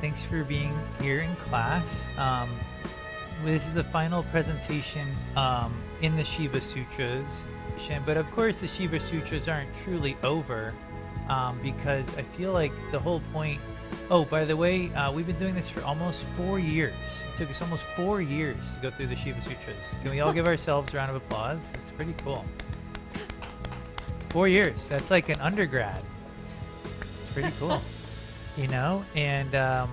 thanks for being here in class. Um, this is the final presentation um, in the Shiva Sutras. But of course, the Shiva Sutras aren't truly over um, because I feel like the whole point. Oh, by the way, uh, we've been doing this for almost four years. It took us almost four years to go through the Shiva Sutras. Can we all give ourselves a round of applause? It's pretty cool. Four years. That's like an undergrad It's pretty cool. You know, and um,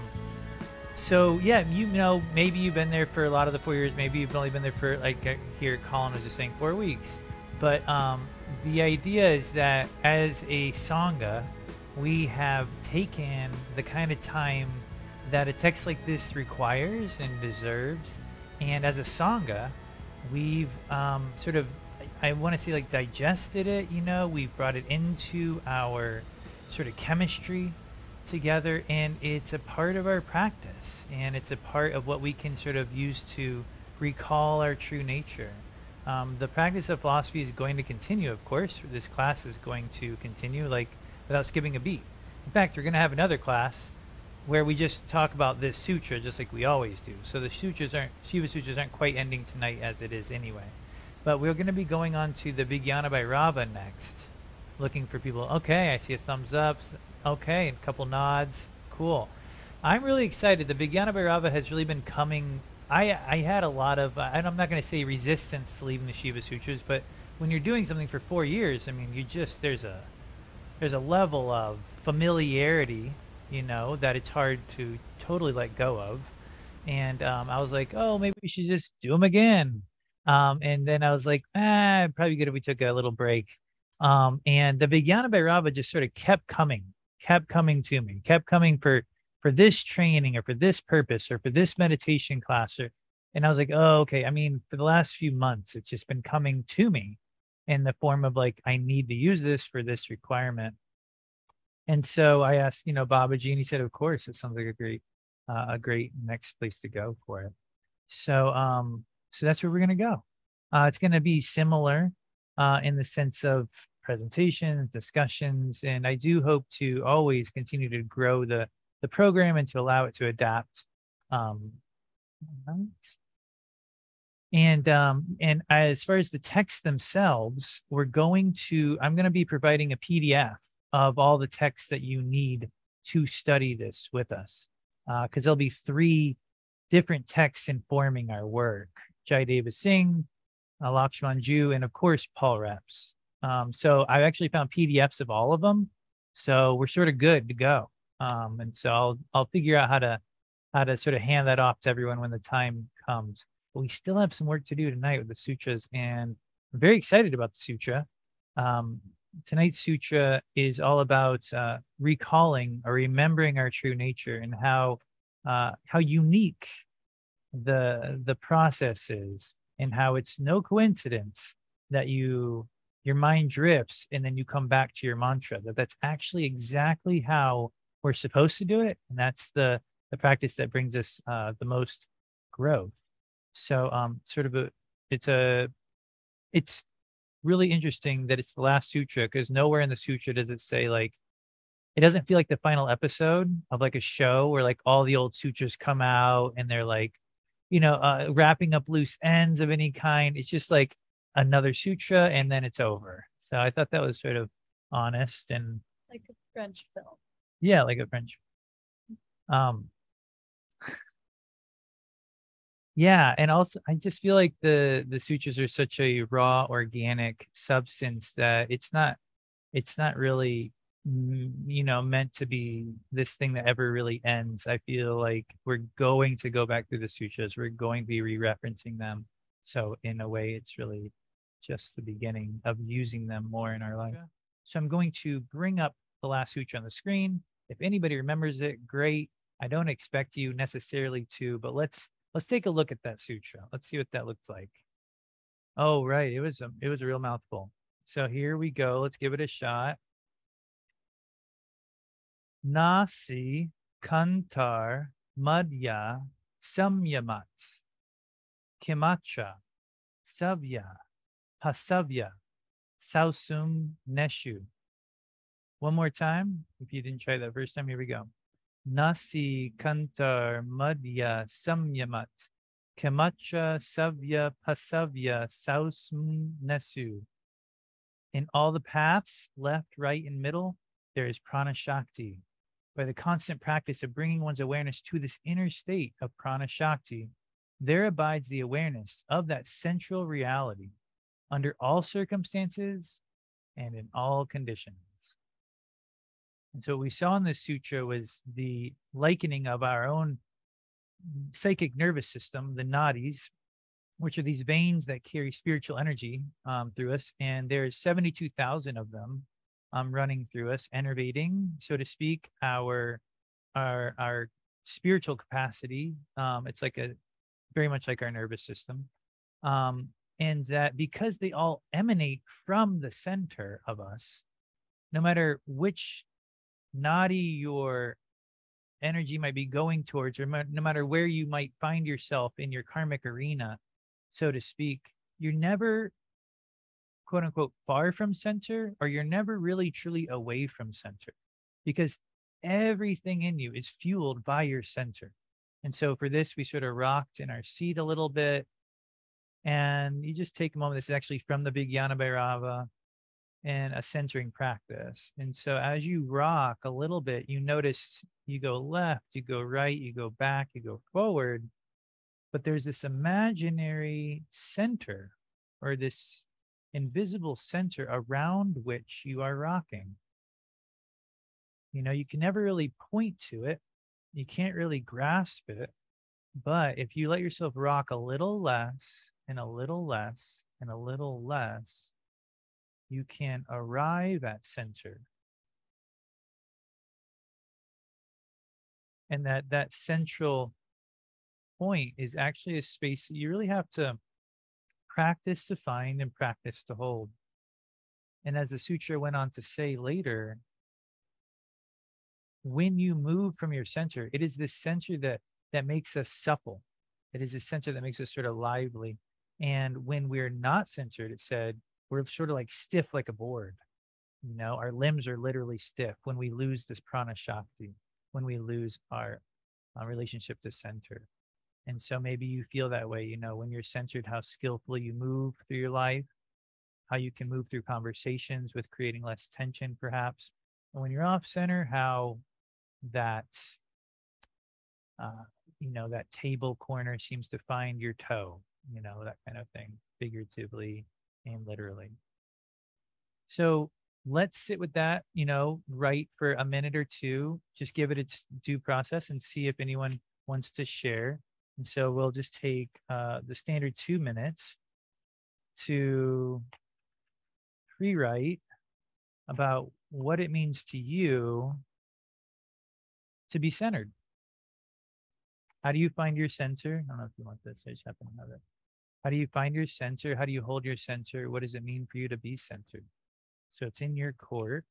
so yeah, you know, maybe you've been there for a lot of the four years. Maybe you've only been there for like uh, here. Colin was just saying four weeks, but um, the idea is that as a sangha, we have taken the kind of time that a text like this requires and deserves, and as a sangha, we've um, sort of I want to say like digested it. You know, we've brought it into our sort of chemistry together and it's a part of our practice and it's a part of what we can sort of use to recall our true nature um, the practice of philosophy is going to continue of course this class is going to continue like without skipping a beat in fact we're going to have another class where we just talk about this sutra just like we always do so the sutras aren't shiva sutras aren't quite ending tonight as it is anyway but we're going to be going on to the Vijnana Bhairava next looking for people. Okay, I see a thumbs up. Okay, a couple nods. Cool. I'm really excited. The Vijnana Bhairava has really been coming. I I had a lot of. and I'm not going to say resistance to leaving the Shiva Sutras, but when you're doing something for four years, I mean, you just there's a there's a level of familiarity, you know, that it's hard to totally let go of. And um, I was like, oh, maybe we should just do them again. Um, and then I was like, ah, probably good if we took a little break. Um, and the Vijnana Bhairava just sort of kept coming, kept coming to me, kept coming for for this training or for this purpose or for this meditation class or and I was like, oh, okay. I mean, for the last few months, it's just been coming to me in the form of like, I need to use this for this requirement. And so I asked, you know, Babaji, and he said, of course, it sounds like a great, uh, a great next place to go for it. So, um, so that's where we're gonna go. Uh, it's gonna be similar uh, in the sense of presentations, discussions, and I do hope to always continue to grow the the program and to allow it to adapt. Um, and um, and as far as the texts themselves, we're going to I'm going to be providing a PDF of all the texts that you need to study this with us, because uh, there'll be three different texts informing our work. Jaideva Singh, uh, Lakshman Joo, and of course Paul Reps. Um, so I actually found PDFs of all of them. So we're sort of good to go. Um, and so I'll I'll figure out how to how to sort of hand that off to everyone when the time comes. But we still have some work to do tonight with the sutras, and I'm very excited about the sutra. Um, tonight's sutra is all about uh, recalling or remembering our true nature and how uh, how unique the the process is and how it's no coincidence that you your mind drifts and then you come back to your mantra that that's actually exactly how we're supposed to do it and that's the the practice that brings us uh, the most growth so um sort of a it's a it's really interesting that it's the last sutra because nowhere in the sutra does it say like it doesn't feel like the final episode of like a show where like all the old sutras come out and they're like you know, uh, wrapping up loose ends of any kind. It's just like another sutra and then it's over. So I thought that was sort of honest and like a French film. Yeah, like a French. Um Yeah, and also I just feel like the the sutras are such a raw organic substance that it's not it's not really you know meant to be this thing that ever really ends i feel like we're going to go back through the sutras we're going to be re-referencing them so in a way it's really just the beginning of using them more in our life so i'm going to bring up the last sutra on the screen if anybody remembers it great I don't expect you necessarily to, but let's let's take a look at that sutra. Let's see what that looks like. Oh, right. It was a it was a real mouthful. So here we go. Let's give it a shot. Nasi Kantar Madhya Samyamat Kimacha Savya Hasavya Sausum Neshu. One more time. If you didn't try that first time, here we go. Nasi Kantar Madhya Samyamat Kemacha Savya Pasavya Sausum Nesu. In all the paths, left, right, and middle, there is prana shakti. By the constant practice of bringing one's awareness to this inner state of prana shakti, there abides the awareness of that central reality under all circumstances and in all conditions. And so what we saw in this sutra was the likening of our own psychic nervous system, the nadis, which are these veins that carry spiritual energy um, through us. And there's 72,000 of them um, running through us, enervating, so to speak, our our our spiritual capacity. Um, it's like a very much like our nervous system. Um, and that because they all emanate from the center of us, no matter which nadi your energy might be going towards, or no matter where you might find yourself in your karmic arena, so to speak, you're never quote unquote far from center, or you're never really truly away from center because everything in you is fueled by your center. And so for this, we sort of rocked in our seat a little bit. And you just take a moment. This is actually from the Vijnana Bhairava and a centering practice. And so as you rock a little bit, you notice you go left, you go right, you go back, you go forward. But there's this imaginary center or this invisible center around which you are rocking. You know, you can never really point to it, you can't really grasp it. But if you let yourself rock a little less and a little less and a little less, you can arrive at center. And that that central point is actually a space that you really have to practice to find and practice to hold. And as the sutra went on to say later, when you move from your center, it is this center that that makes us supple. It is a center that makes us sort of lively. And when we're not centered, it said we're sort of like stiff like a board. You know, our limbs are literally stiff when we lose this prana shakti, when we lose our, uh, relationship to center. And so maybe you feel that way, you know, when you're centered, how skillfully you move through your life, how you can move through conversations with creating less tension, perhaps. And when you're off center, how that, uh, you know, that table corner seems to find your toe, you know, that kind of thing, figuratively and literally. So let's sit with that, you know, right for a minute or two, just give it its due process and see if anyone wants to share. And so we'll just take uh, the standard two minutes to pre-write about what it means to you to be centered. How do you find your center? I don't know if you want this. I just happen to have it. How do you find your center? How do you hold your center? What does it mean for you to be centered? So it's in your court.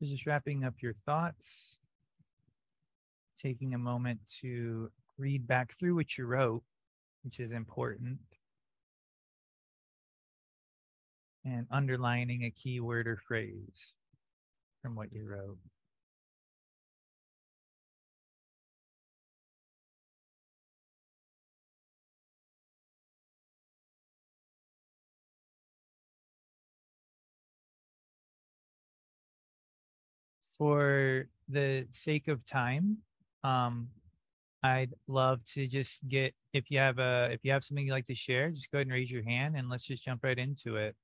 So just wrapping up your thoughts, taking a moment to read back through what you wrote, which is important, and underlining a key word or phrase from what you wrote. For the sake of time, um, I'd love to just get if you have a if you have something you'd like to share, just go ahead and raise your hand and let's just jump right into it.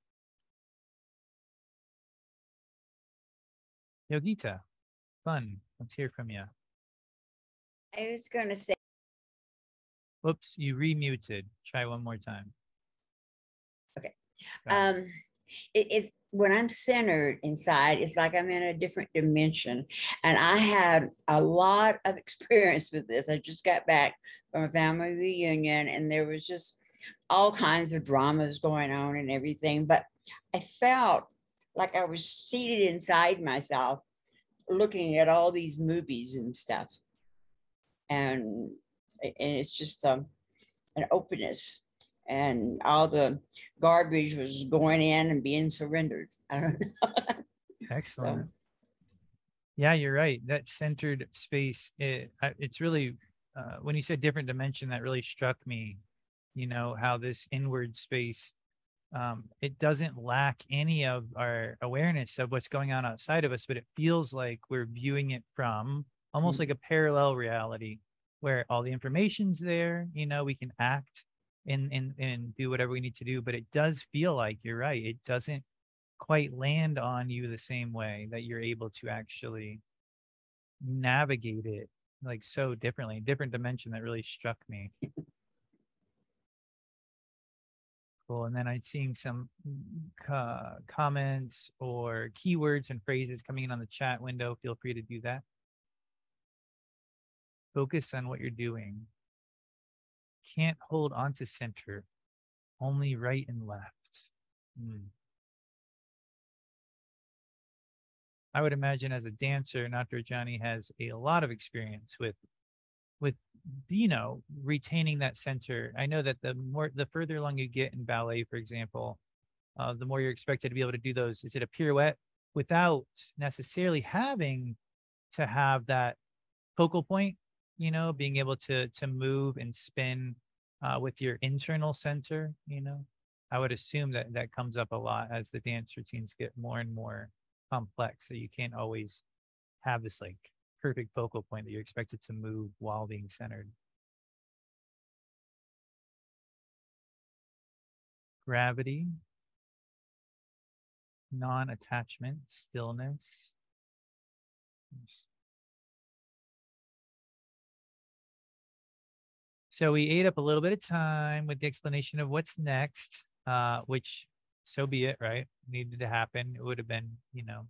Yogita, fun. Let's hear from you. I was going to say. Oops, you remuted. Try one more time. Okay. Um, it, it's when I'm centered inside, it's like I'm in a different dimension. And I had a lot of experience with this. I just got back from a family reunion and there was just all kinds of dramas going on and everything. But I felt like I was seated inside myself looking at all these movies and stuff. And, and it's just um, an openness and all the garbage was going in and being surrendered. Excellent. So. Yeah, you're right. That centered space, it, it's really, uh, when you said different dimension, that really struck me. You know, how this inward space, um, it doesn't lack any of our awareness of what's going on outside of us, but it feels like we're viewing it from almost mm-hmm. like a parallel reality where all the information's there, you know, we can act and and and do whatever we need to do but it does feel like you're right it doesn't quite land on you the same way that you're able to actually navigate it like so differently different dimension that really struck me. Cool and then i'm seeing some uh, comments or keywords and phrases coming in on the chat window. Feel free to do that. Focus on what you're doing can't hold on to center, only right and left. Hmm. I would imagine as a dancer, Dr. Johnny has a lot of experience with with you know retaining that center. I know that the more the further along you get in ballet, for example, uh, the more you're expected to be able to do those. Is it a pirouette without necessarily having to have that focal point? You know, being able to to move and spin uh, with your internal center, you know, I would assume that that comes up a lot as the dance routines get more and more complex. So you can't always have this like perfect focal point that you're expected to move while being centered. Gravity, non attachment, stillness. So we ate up a little bit of time with the explanation of what's next, uh, which so be it, right? Needed to happen. It would have been, you know,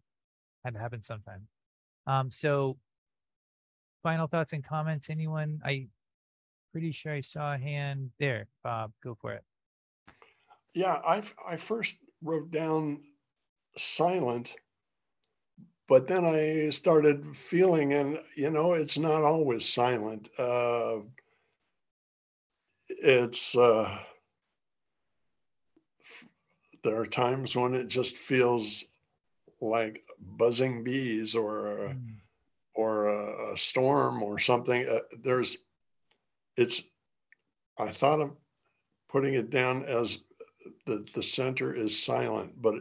had to happen sometime. Um, so final thoughts and comments. Anyone? I pretty sure I saw a hand there. Bob, go for it. Yeah, I I first wrote down silent, but then I started feeling, and you know, it's not always silent. Uh, it's uh, there are times when it just feels like buzzing bees or mm. or a, a, storm or something. Uh, there's it's. I thought of putting it down as the the center is silent, but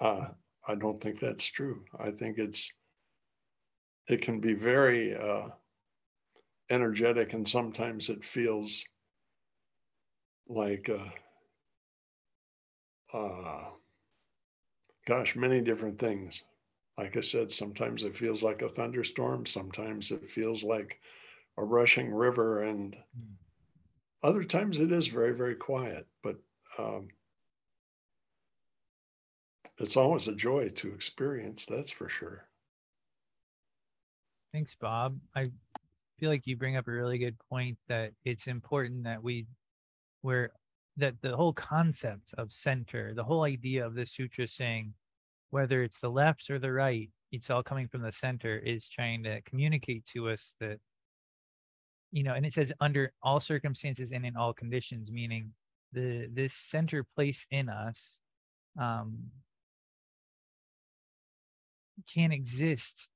uh, I don't think that's true. I think it's it can be very uh, energetic and sometimes it feels like uh, uh, gosh many different things. Like i said sometimes it feels like a thunderstorm sometimes it feels like a rushing river and mm. other times it is very very quiet but um, it's always a joy to experience that's for sure. Thanks bob. I feel like you bring up a really good point that it's important that we where that the whole concept of center the whole idea of the sutra saying whether it's the left or the right, it's all coming from the center, is trying to communicate to us that, you know, and it says under all circumstances and in all conditions, meaning the this center place in us um, can exist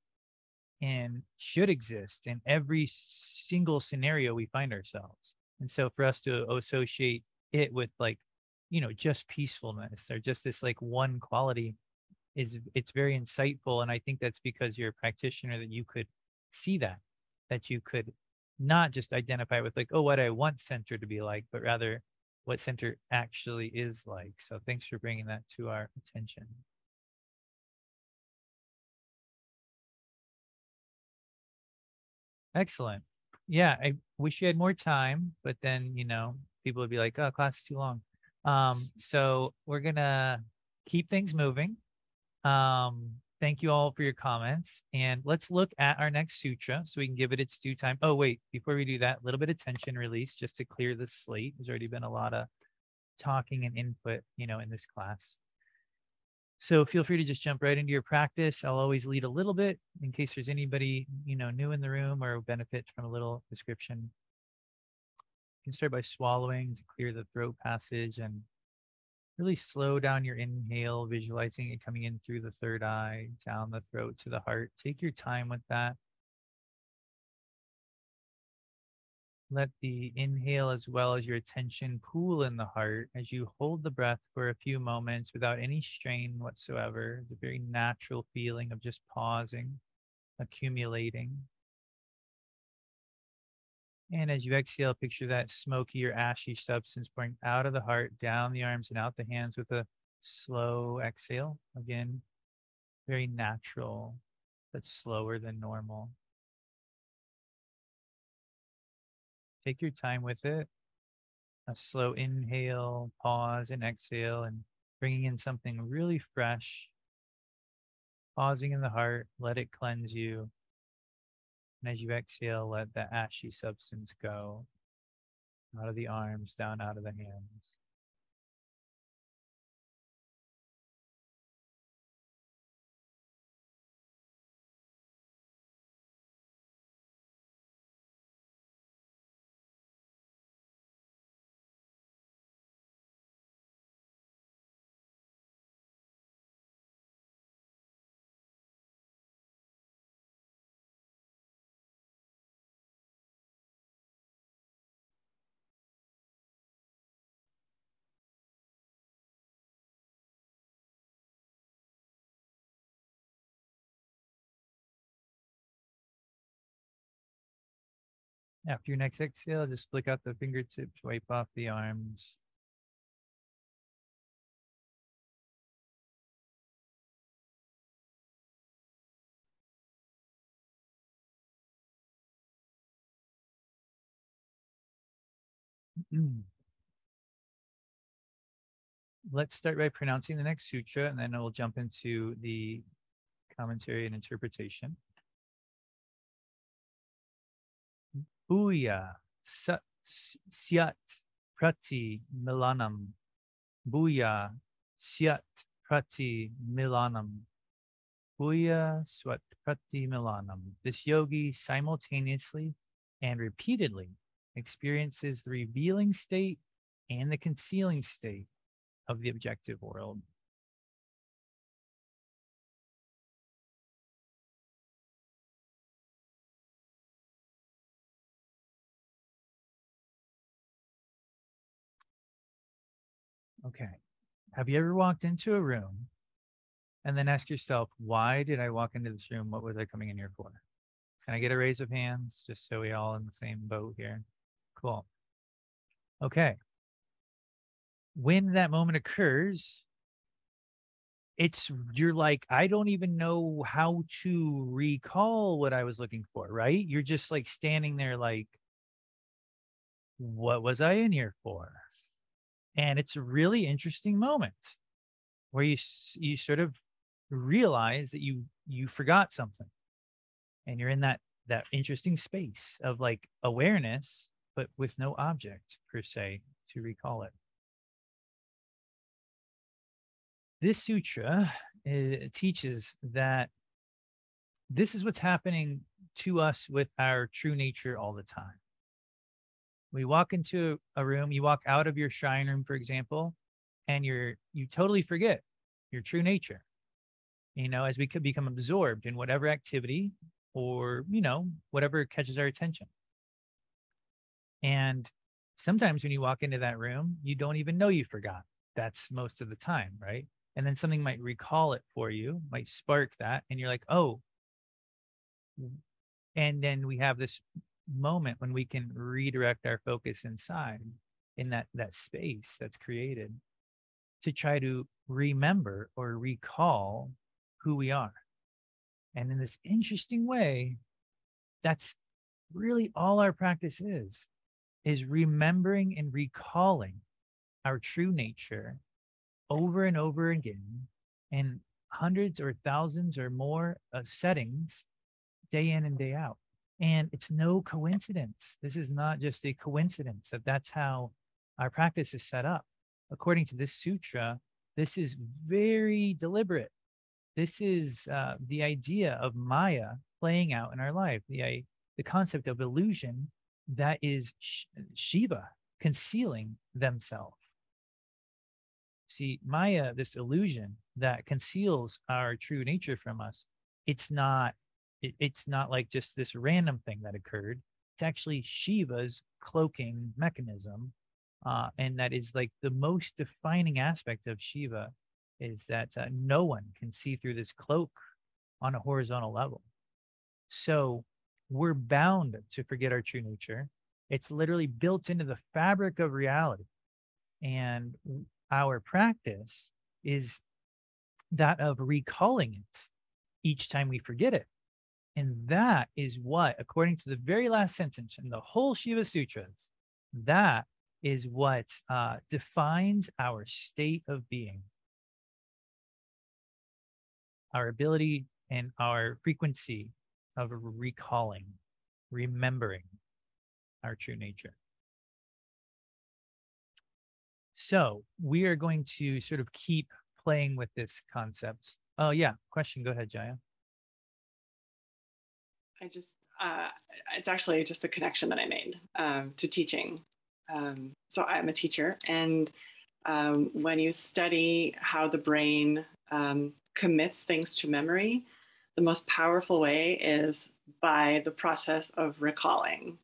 and should exist in every single scenario we find ourselves. And so for us to associate it with like, you know, just peacefulness or just this like one quality is it's very insightful. And I think that's because you're a practitioner that you could see that, that you could not just identify with like, oh, what I want center to be like, but rather what center actually is like. So thanks for bringing that to our attention. Excellent. Yeah, I wish you had more time, but then, you know, people would be like, oh, class is too long. Um, so we're gonna keep things moving. Um, thank you all for your comments. And let's look at our next sutra so we can give it its due time. Oh, wait, before we do that, a little bit of tension release just to clear the slate. There's already been a lot of talking and input, you know, in this class. So feel free to just jump right into your practice. I'll always lead a little bit in case there's anybody, you know, new in the room or benefit from a little description. You can start by swallowing to clear the throat passage and really slow down your inhale, visualizing it coming in through the third eye, down the throat to the heart. Take your time with that. Let the inhale as well as your attention pool in the heart as you hold the breath for a few moments without any strain whatsoever. The very natural feeling of just pausing, accumulating. And as you exhale, picture that smoky or ashy substance pouring out of the heart, down the arms, and out the hands with a slow exhale. Again, very natural, but slower than normal. Take your time with it. A slow inhale, pause, and exhale, and bringing in something really fresh. Pausing in the heart, let it cleanse you. And as you exhale, let the ashy substance go out of the arms, down out of the hands. After your next exhale, just flick out the fingertips, wipe off the arms. Let's start by pronouncing the next sutra, and then we'll jump into the commentary and interpretation. Bhuya syat prati milanam. Bhuya syat prati milanam. Bhuya swat prati milanam. This yogi simultaneously and repeatedly experiences the revealing state and the concealing state of the objective world. Okay. Have you ever walked into a room and then ask yourself, why did I walk into this room? What was I coming in here for? Can I get a raise of hands just so we all in the same boat here? Cool. Okay. When that moment occurs, it's you're like, I don't even know how to recall what I was looking for, right? You're just like standing there like, what was I in here for? And it's a really interesting moment where you you sort of realize that you you forgot something and you're in that that interesting space of like awareness but with no object per se to recall it this sutra uh, teaches that this is what's happening to us with our true nature all the time. We walk into a room, you walk out of your shrine room, for example, and you're you totally forget your true nature. You know, as we could become absorbed in whatever activity or, you know, whatever catches our attention. And sometimes when you walk into that room, you don't even know you forgot. That's most of the time, right? And then something might recall it for you, might spark that. And you're like, oh. And then we have this moment when we can redirect our focus inside in that that space that's created to try to remember or recall who we are. And in this interesting way, that's really all our practice is is remembering and recalling our true nature over and over again in hundreds or thousands or more settings day in and day out and it's no coincidence. This is not just a coincidence that that's how our practice is set up. According to this sutra this is very deliberate. This is uh, the idea of maya playing out in our life the, the concept of illusion that is Shiva concealing themselves. See, Maya, this illusion that conceals our true nature from us, it's not it, it's not like just this random thing that occurred. It's actually Shiva's cloaking mechanism. Uh, and that is like the most defining aspect of Shiva is that uh, no one can see through this cloak on a horizontal level. So we're bound to forget our true nature. It's literally built into the fabric of reality. And our practice is that of recalling it each time we forget it. And that is what, according to the very last sentence in the whole Shiva Sutras, that is what uh, defines our state of being. Our ability and our frequency of recalling, remembering our true nature. So we are going to sort of keep playing with this concept. Oh yeah, question. Go ahead, Jaya. I just, uh, it's actually just a connection that I made um, to teaching. Um, so I'm a teacher, and um, when you study how the brain um, commits things to memory, the most powerful way is by the process of recalling.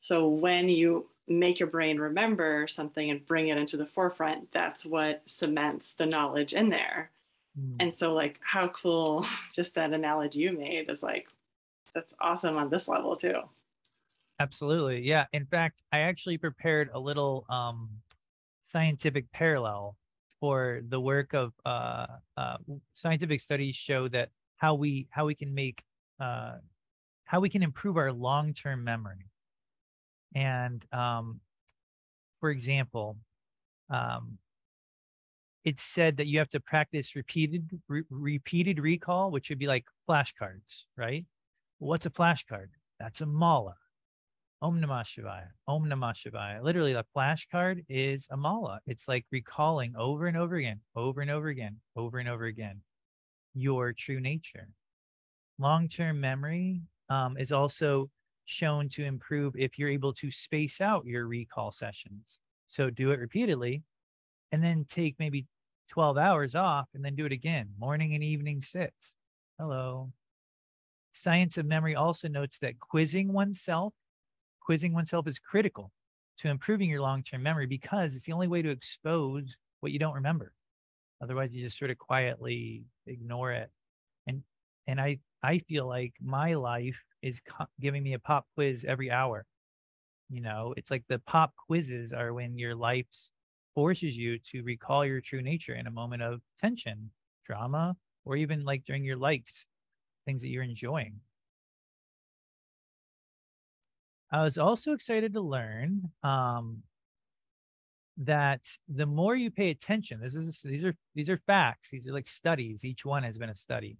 So when you make your brain remember something and bring it into the forefront, that's what cements the knowledge in there. Mm. And so, like, how cool just that analogy you made is like, that's awesome on this level too. Absolutely. Yeah. In fact, I actually prepared a little um, scientific parallel for the work of uh, uh, scientific studies show that how we how we can make uh, how we can improve our long-term memory and um, for example um, it's said that you have to practice repeated re- repeated recall which would be like flashcards right what's a flashcard that's a mala om namah shivaya om namah shivaya literally the flashcard is a mala it's like recalling over and over again over and over again over and over again your true nature. Long term memory um, is also shown to improve if you're able to space out your recall sessions. So do it repeatedly and then take maybe 12 hours off and then do it again, morning and evening sits. Hello. Science of memory also notes that quizzing oneself, quizzing oneself is critical to improving your long term memory because it's the only way to expose what you don't remember. Otherwise, you just sort of quietly ignore it. And and I I feel like my life is co- giving me a pop quiz every hour. You know, it's like the pop quizzes are when your life forces you to recall your true nature in a moment of tension, drama, or even like during your likes, things that you're enjoying. I was also excited to learn um, that the more you pay attention, this is these are these are facts, these are like studies, each one has been a study.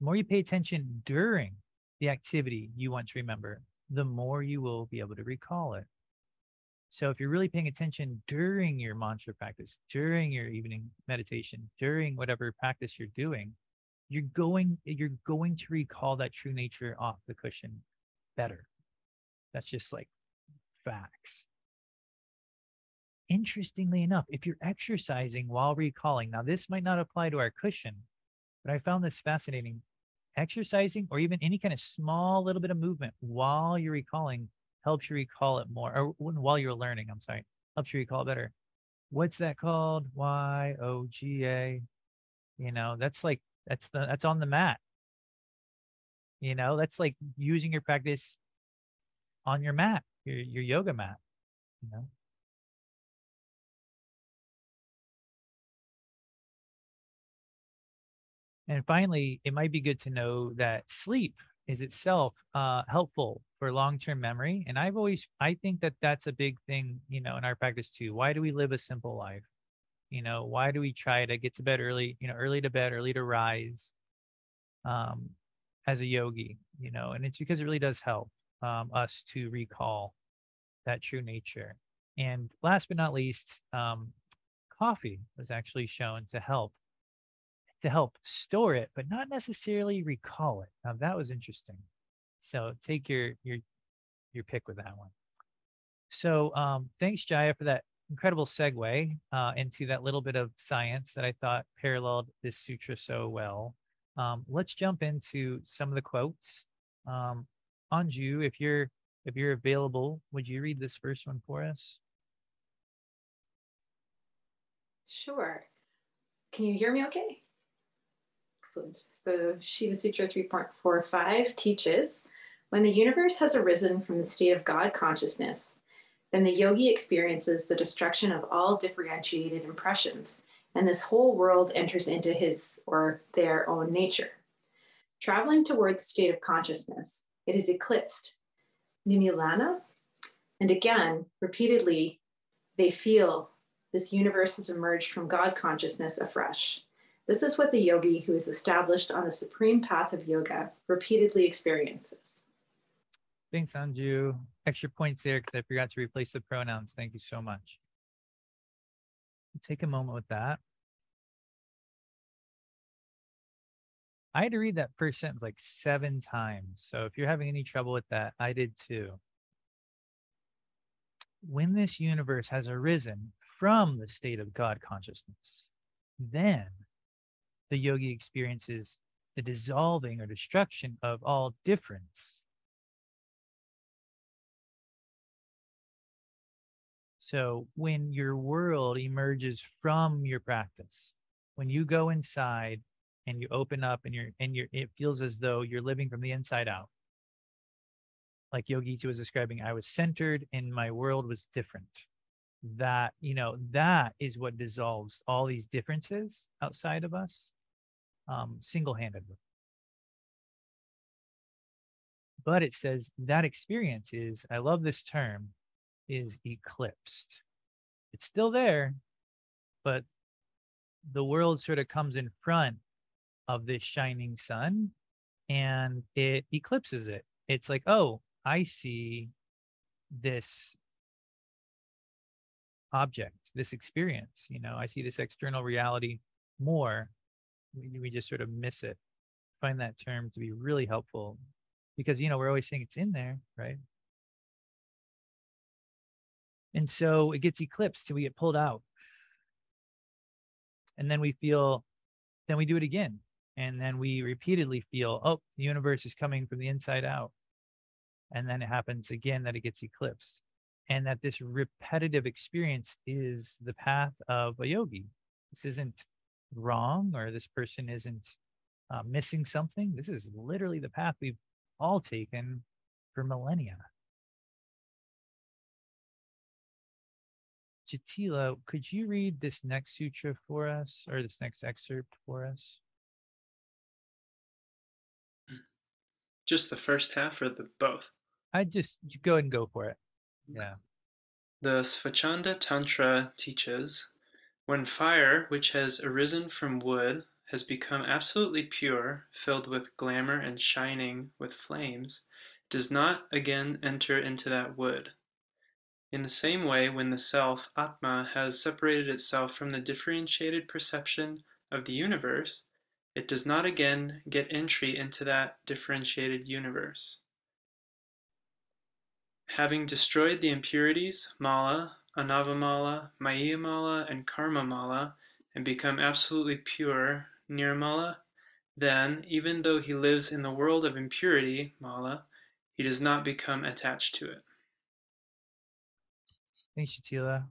The more you pay attention during the activity you want to remember, the more you will be able to recall it. So if you're really paying attention during your mantra practice, during your evening meditation, during whatever practice you're doing, you're going you're going to recall that true nature off the cushion better. That's just like facts. Interestingly enough, if you're exercising while recalling, now this might not apply to our cushion, but I found this fascinating. Exercising or even any kind of small little bit of movement while you're recalling helps you recall it more, or while you're learning, I'm sorry, helps you recall better. What's that called? Y O G A. You know, that's like that's the that's on the mat. You know, that's like using your practice on your mat, your your yoga mat. You know. And finally, it might be good to know that sleep is itself uh, helpful for long-term memory. And I've always, I think that that's a big thing, you know, in our practice too. Why do we live a simple life? You know, why do we try to get to bed early? You know, early to bed, early to rise, um, as a yogi. You know, and it's because it really does help um, us to recall that true nature. And last but not least, um, coffee was actually shown to help to help store it, but not necessarily recall it. Now that was interesting. So take your your your pick with that one. So um, thanks, Jaya, for that incredible segue uh, into that little bit of science that I thought paralleled this sutra so well. Um, let's jump into some of the quotes. Um, Anju, if you're if you're available, would you read this first one for us? Sure. Can you hear me okay? Excellent. So Shiva Sutra 3.45 teaches when the universe has arisen from the state of God consciousness, then the yogi experiences the destruction of all differentiated impressions, and this whole world enters into his or their own nature. Traveling toward the state of consciousness, it is eclipsed. Nimilana, and again, repeatedly, they feel this universe has emerged from God consciousness afresh. This is what the yogi who is established on the supreme path of yoga repeatedly experiences. Thanks, Anju. Extra points there because I forgot to replace the pronouns. Thank you so much. Take a moment with that. I had to read that first sentence like seven times. So if you're having any trouble with that, I did too. When this universe has arisen from the state of God consciousness, then the yogi experiences the dissolving or destruction of all difference. So when your world emerges from your practice, when you go inside and you open up and you're and you're it feels as though you're living from the inside out. Like Yogi was describing, I was centered and my world was different. That, you know, that is what dissolves all these differences outside of us um, single handedly. But it says that experience is, I love this term, is eclipsed. It's still there, but the world sort of comes in front of this shining sun and it eclipses it. It's like, oh, I see this object, this experience, you know, I see this external reality more we, we just sort of miss it. Find that term to be really helpful because, you know, we're always saying it's in there, right? And so it gets eclipsed till we get pulled out. And then we feel, then we do it again. And then we repeatedly feel, oh, the universe is coming from the inside out. And then it happens again that it gets eclipsed. And that this repetitive experience is the path of a yogi. This isn't wrong or this person isn't uh, missing something. This is literally the path we've all taken for millennia. Jatila, could you read this next sutra for us or this next excerpt for us? Just the first half or the both? I just go ahead and go for it. Yeah. The Svacchanda Tantra teaches when fire, which has arisen from wood, has become absolutely pure, filled with glamour and shining with flames, does not again enter into that wood. In the same way, when the self, Atma, has separated itself from the differentiated perception of the universe, it does not again get entry into that differentiated universe. Having destroyed the impurities, mala, anavamala, mayamala, and karma mala, and become absolutely pure, nirmala, then, even though he lives in the world of impurity, mala, he does not become attached to it. Thanks, Shatila.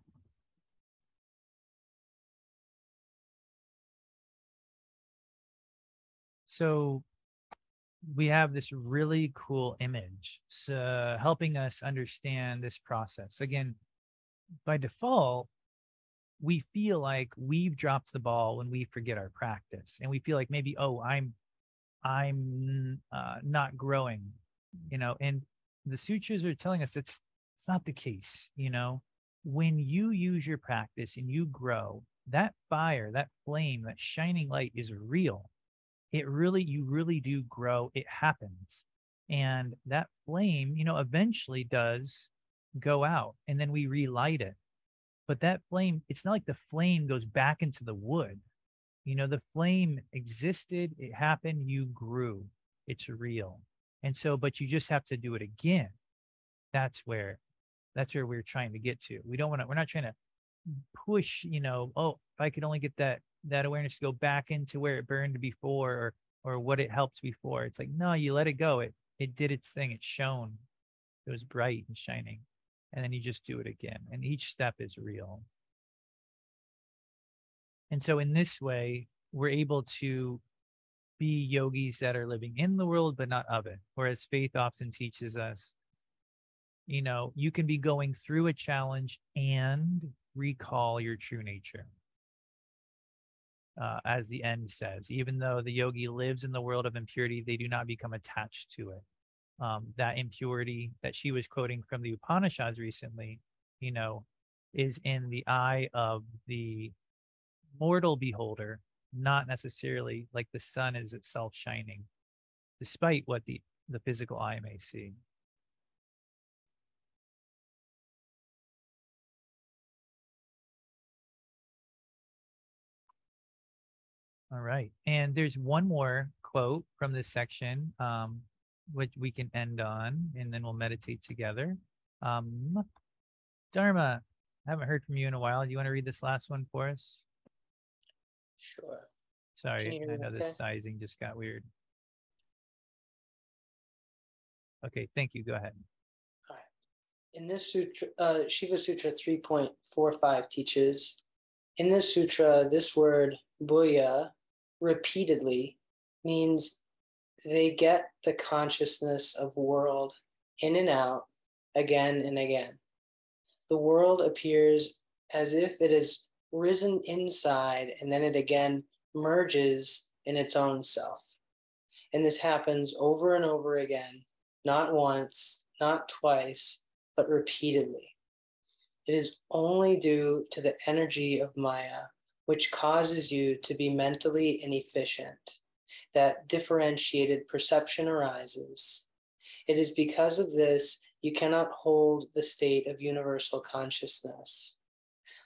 So we have this really cool image so helping us understand this process. Again, by default, we feel like we've dropped the ball when we forget our practice and we feel like maybe oh i'm i'm uh, not growing you know and the sutras are telling us it's it's not the case you know when you use your practice and you grow that fire that flame that shining light is real. It really you really do grow. It happens. And that flame you know eventually does go out and then we relight it. But that flame it's not like the flame goes back into the wood. You know the flame existed it happened you grew. It's real. And so but you just have to do it again. That's where that's where we're trying to get to. We don't want to we're not trying to push you know oh if i could only get that that awareness to go back into where it burned before or or what it helped before. It's like no you let it go. It it did its thing. It shone. It was bright and shining. And then you just do it again. And each step is real. And so in this way we're able to be yogis that are living in the world but not of it whereas faith often teaches us you know you can be going through a challenge and recall your true nature uh, as the end says even though the yogi lives in the world of impurity they do not become attached to it um, that impurity that she was quoting from the Upanishads recently, you know, is in the eye of the mortal beholder, not necessarily like the sun is itself shining, despite what the, the physical eye may see. All right. And there's one more quote from this section. Um, which we can end on, and then we'll meditate together. Um, Dharma, I haven't heard from you in a while. Do you want to read this last one for us? Sure. Sorry, I know okay? the sizing just got weird. Okay, thank you. Go ahead. All right. In this sutra, uh, Shiva Sutra 3.45 teaches in this sutra, this word bhuya repeatedly means they get the consciousness of world in and out again and again. The world appears as if it has risen inside and then it again merges in its own self. And this happens over and over again, not once, not twice, but repeatedly. It is only due to the energy of Maya, which causes you to be mentally inefficient that differentiated perception arises. It is because of this you cannot hold the state of universal consciousness.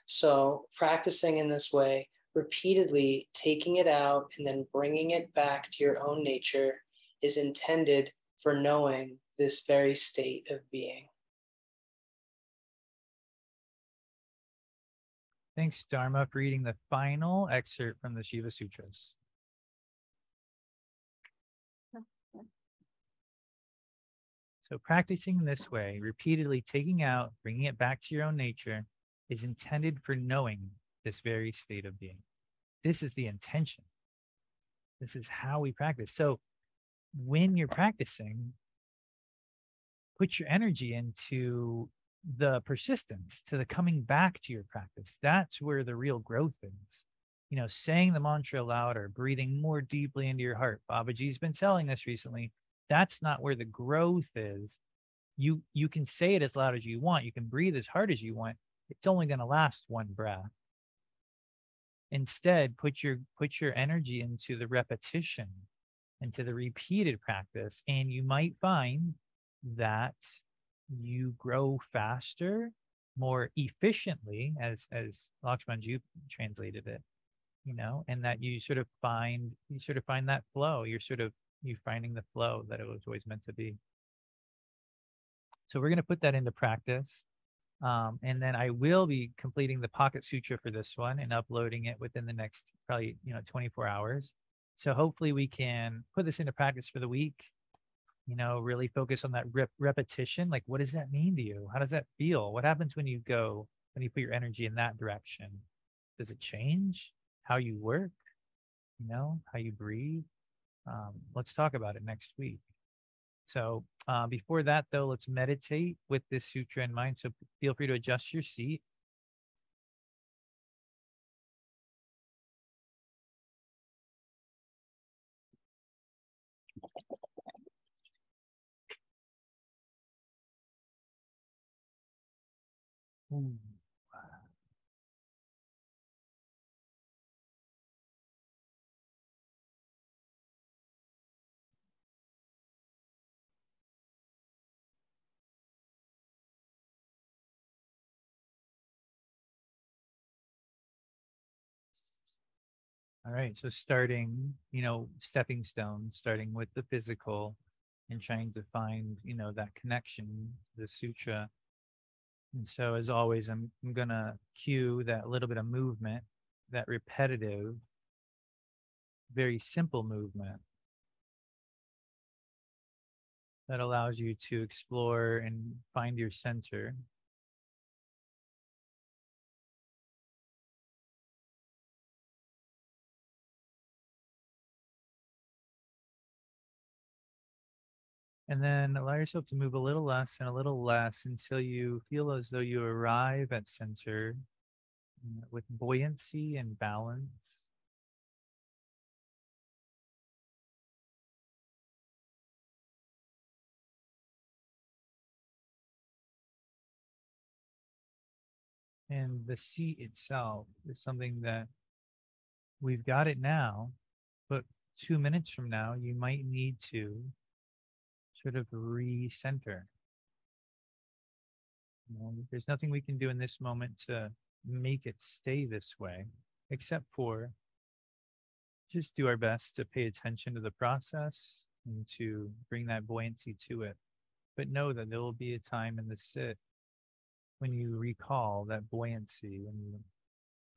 So, practicing in this way, repeatedly taking it out and then bringing it back to your own nature is intended for knowing this very state of being. Thanks, Dharma, for reading the final excerpt from the Shiva Sutras. So practicing this way, repeatedly taking out, bringing it back to your own nature, is intended for knowing this very state of being. This is the intention. This is how we practice. So when you're practicing, put your energy into the persistence, to the coming back to your practice. That's where the real growth is. You know, saying the mantra louder, breathing more deeply into your heart. Babaji's been telling this recently that's not where the growth is you you can say it as loud as you want you can breathe as hard as you want it's only going to last one breath instead put your put your energy into the repetition into the repeated practice and you might find that you grow faster more efficiently as as Lakshman Joo translated it, you know, and that you sort of find you sort of find that flow. You're sort of you finding the flow that it was always meant to be. So we're going to put that into practice. Um, and then I will be completing the Pocket Sutra for this one and uploading it within the next probably you know 24 hours. So hopefully we can put this into practice for the week. You know, really focus on that rep- repetition. Like, what does that mean to you? How does that feel? What happens when you go when you put your energy in that direction? Does it change how you work? You know, how you breathe? Um, let's talk about it next week. So uh, before that, though, let's meditate with this sutra in mind. So feel free to adjust your seat. All right. So starting, you know, stepping stones, starting with the physical and trying to find, you know, that connection, the sutra. And so as always, I'm, I'm gonna cue that little bit of movement, that repetitive, very simple movement that allows you to explore and find your center. And then allow yourself to move a little less and a little less until you feel as though you arrive at center uh, with buoyancy and balance. And the seat itself is something that we've got it now, but two minutes from now, you might need to sort of recenter. There's nothing we can do in this moment to make it stay this way, except for just do our best to pay attention to the process and to bring that buoyancy to it. But know that there will be a time in the sit when you recall that buoyancy, when you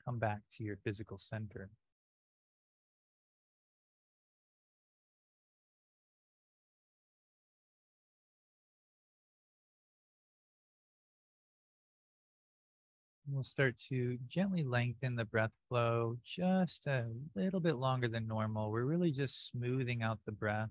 come back to your physical center. We'll start to gently lengthen the breath flow just a little bit longer than normal. We're really just smoothing out the breath.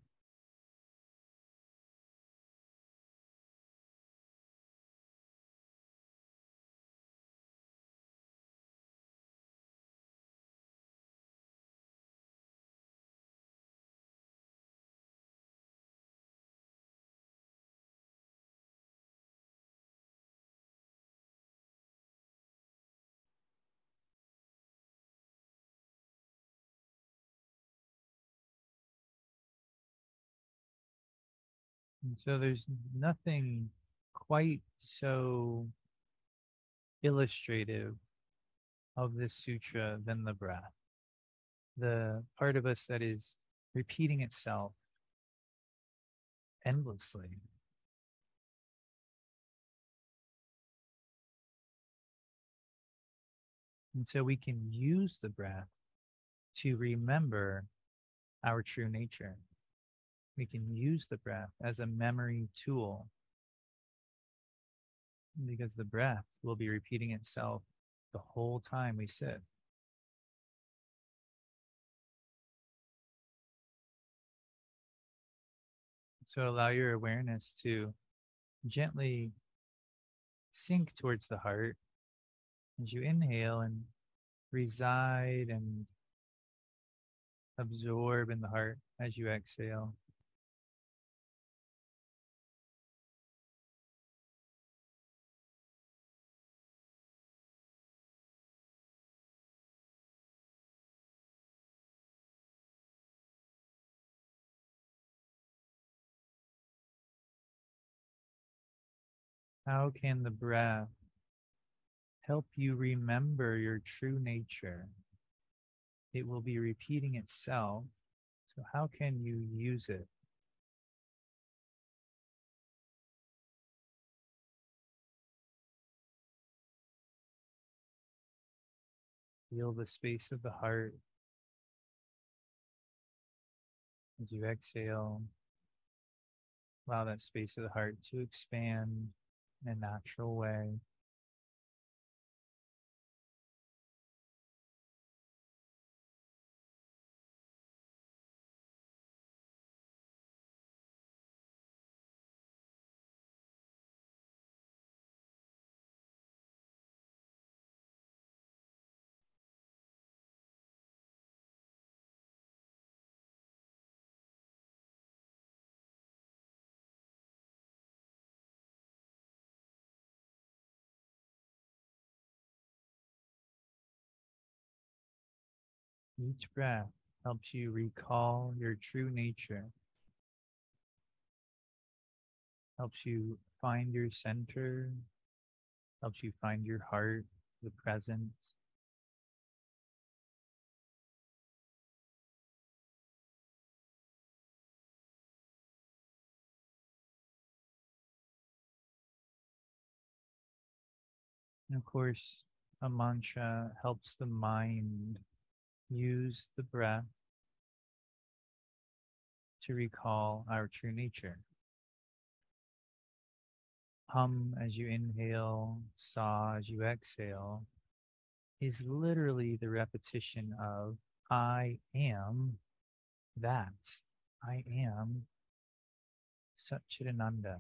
And so there's nothing quite so illustrative of this sutra than the breath. The part of us that is repeating itself endlessly. And so we can use the breath to remember our true nature we can use the breath as a memory tool because the breath will be repeating itself the whole time we sit. So allow your awareness to gently sink towards the heart as you inhale and reside and absorb in the heart as you exhale. How can the breath help you remember your true nature. It will be repeating itself. So, how can you use it? Feel the space of the heart as you exhale. Allow that space of the heart to expand in a natural way. Each breath helps you recall your true nature, helps you find your center, helps you find your heart, the present. And of course, a mantra helps the mind use the breath to recall our true nature. Hum as you inhale, saw as you exhale is literally the repetition of I am that. I am Satchitananda.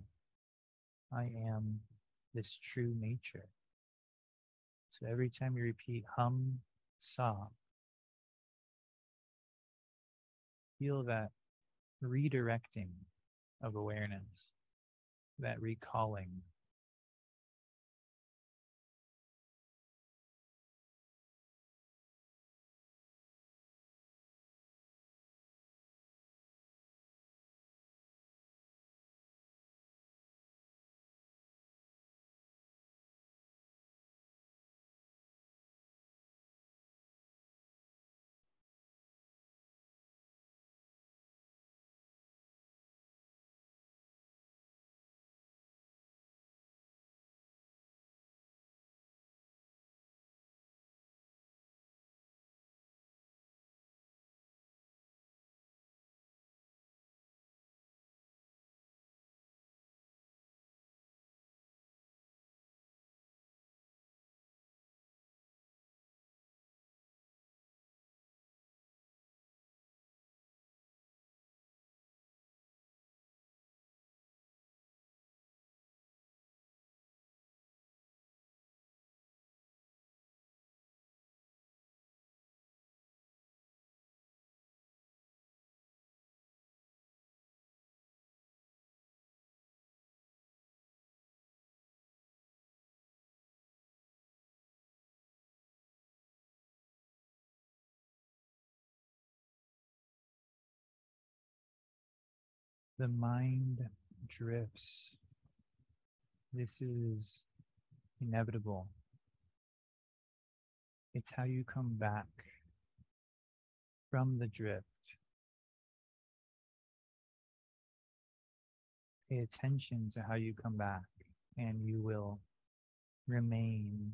I am this true nature. So every time you repeat hum, sa, feel that redirecting of awareness, that recalling. The mind drifts. This is inevitable. It's how you come back from the drift. Pay attention to how you come back, and you will remain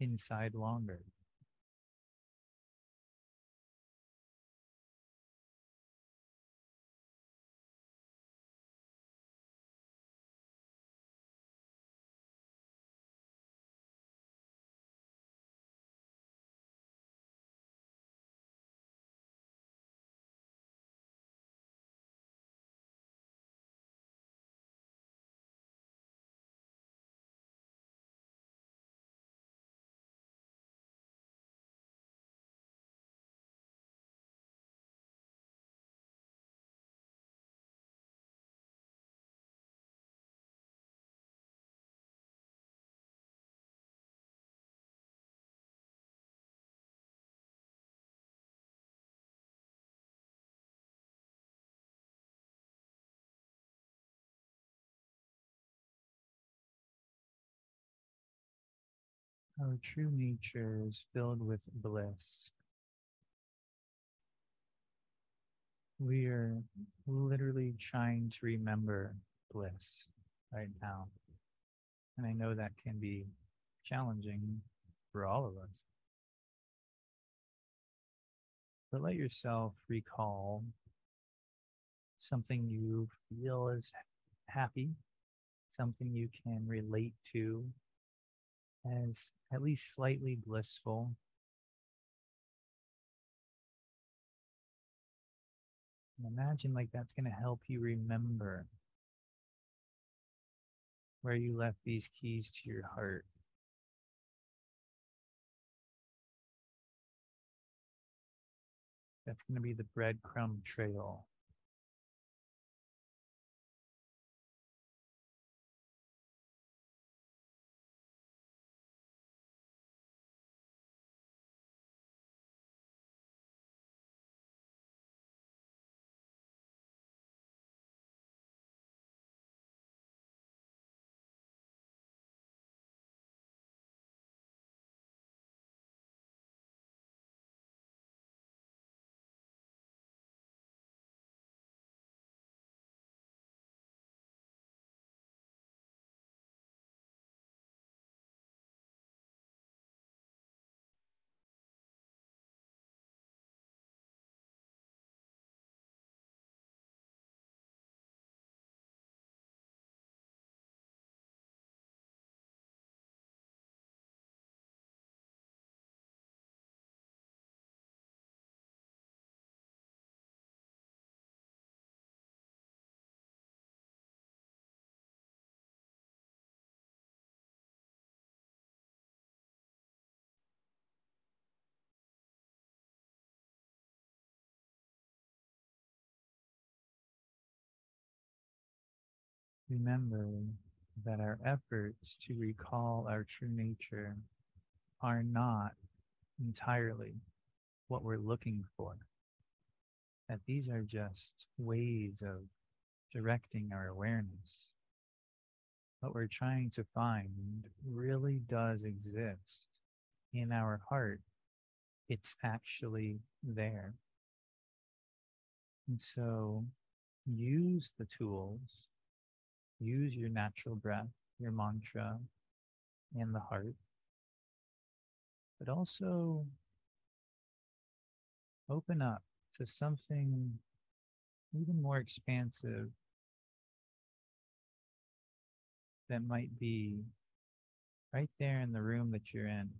inside longer. Our true nature is filled with bliss. We are literally trying to remember bliss right now. And I know that can be challenging for all of us. But let yourself recall something you feel is happy, something you can relate to as at least slightly blissful. And imagine like that's going to help you remember where you left these keys to your heart. That's going to be the breadcrumb trail. Remember that our efforts to recall our true nature are not entirely what we're looking for. That these are just ways of directing our awareness. What we're trying to find really does exist in our heart. It's actually there. And so use the tools use your natural breath, your mantra, and the heart, but also open up to something even more expansive that might be right there in the room that you're in.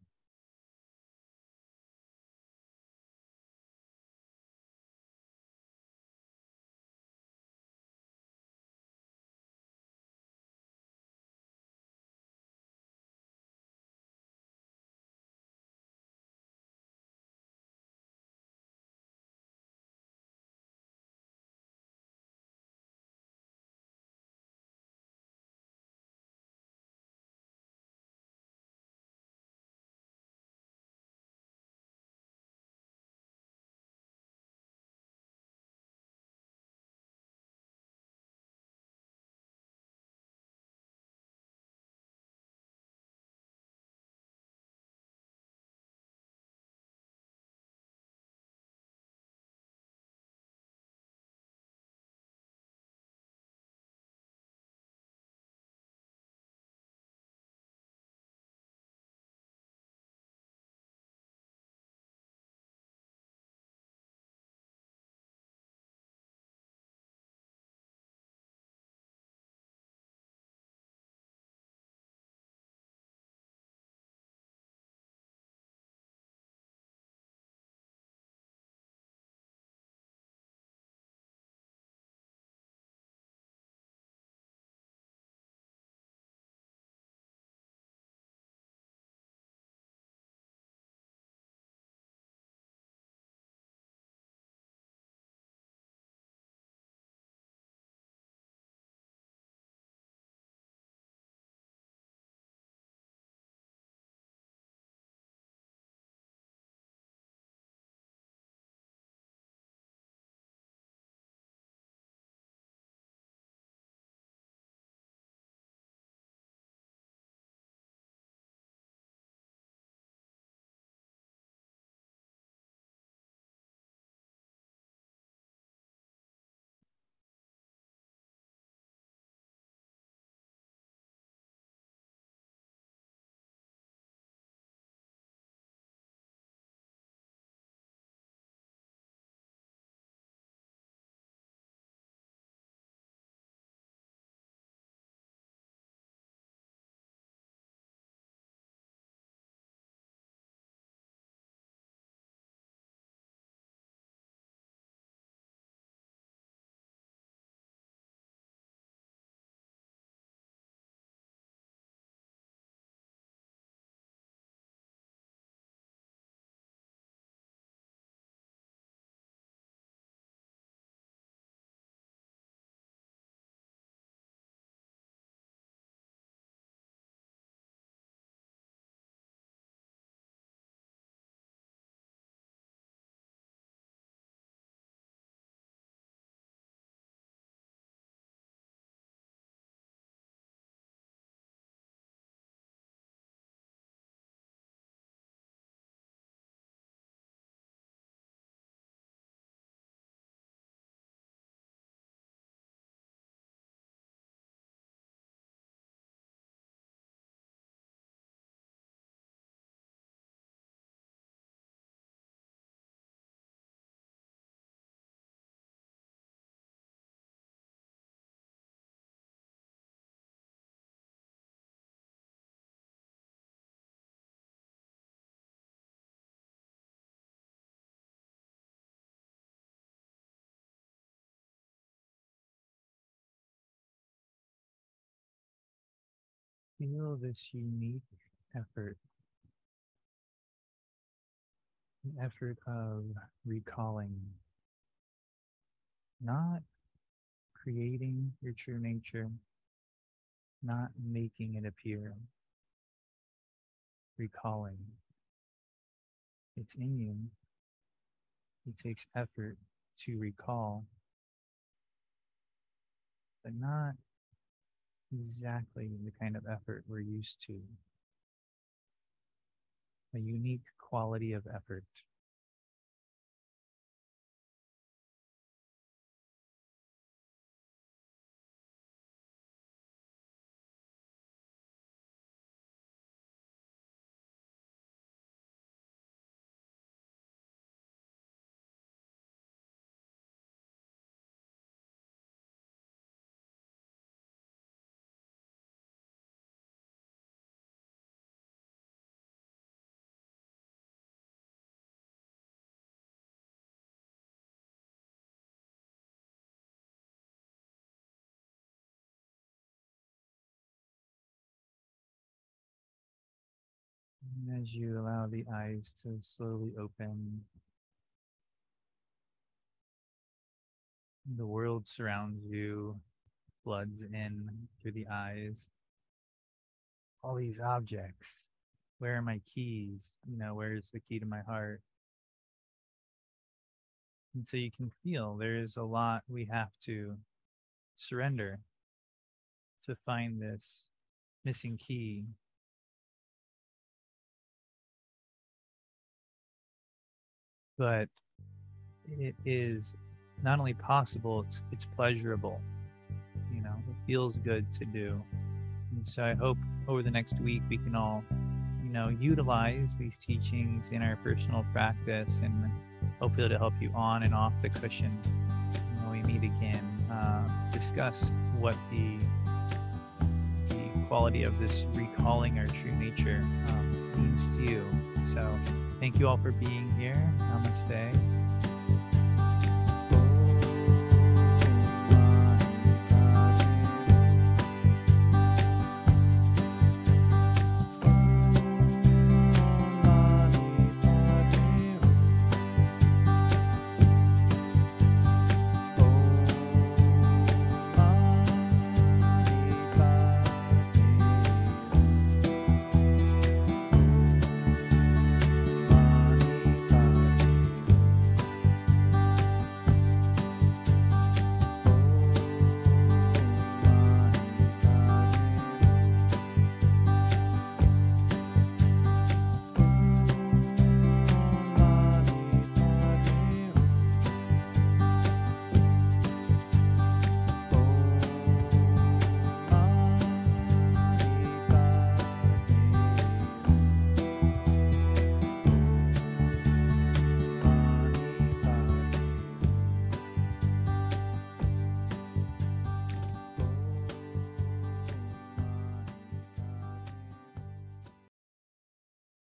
Feel this unique effort. The effort of recalling, not creating your true nature, not making it appear, recalling. It's in you. It takes effort to recall, but not exactly the kind of effort we're used to. A unique quality of effort. And as you allow the eyes to slowly open, the world surrounds you, floods in through the eyes. All these objects. Where are my keys? You know, where's the key to my heart? And so you can feel there's a lot we have to surrender to find this missing key but it is not only possible, it's, it's pleasurable. You know, it feels good to do. And so I hope over the next week we can all, you know, utilize these teachings in our personal practice and hopefully to help you on and off the cushion when we meet again. Uh, discuss what the the quality of this recalling our true nature um, means to you. So Thank you all for being here. Namaste.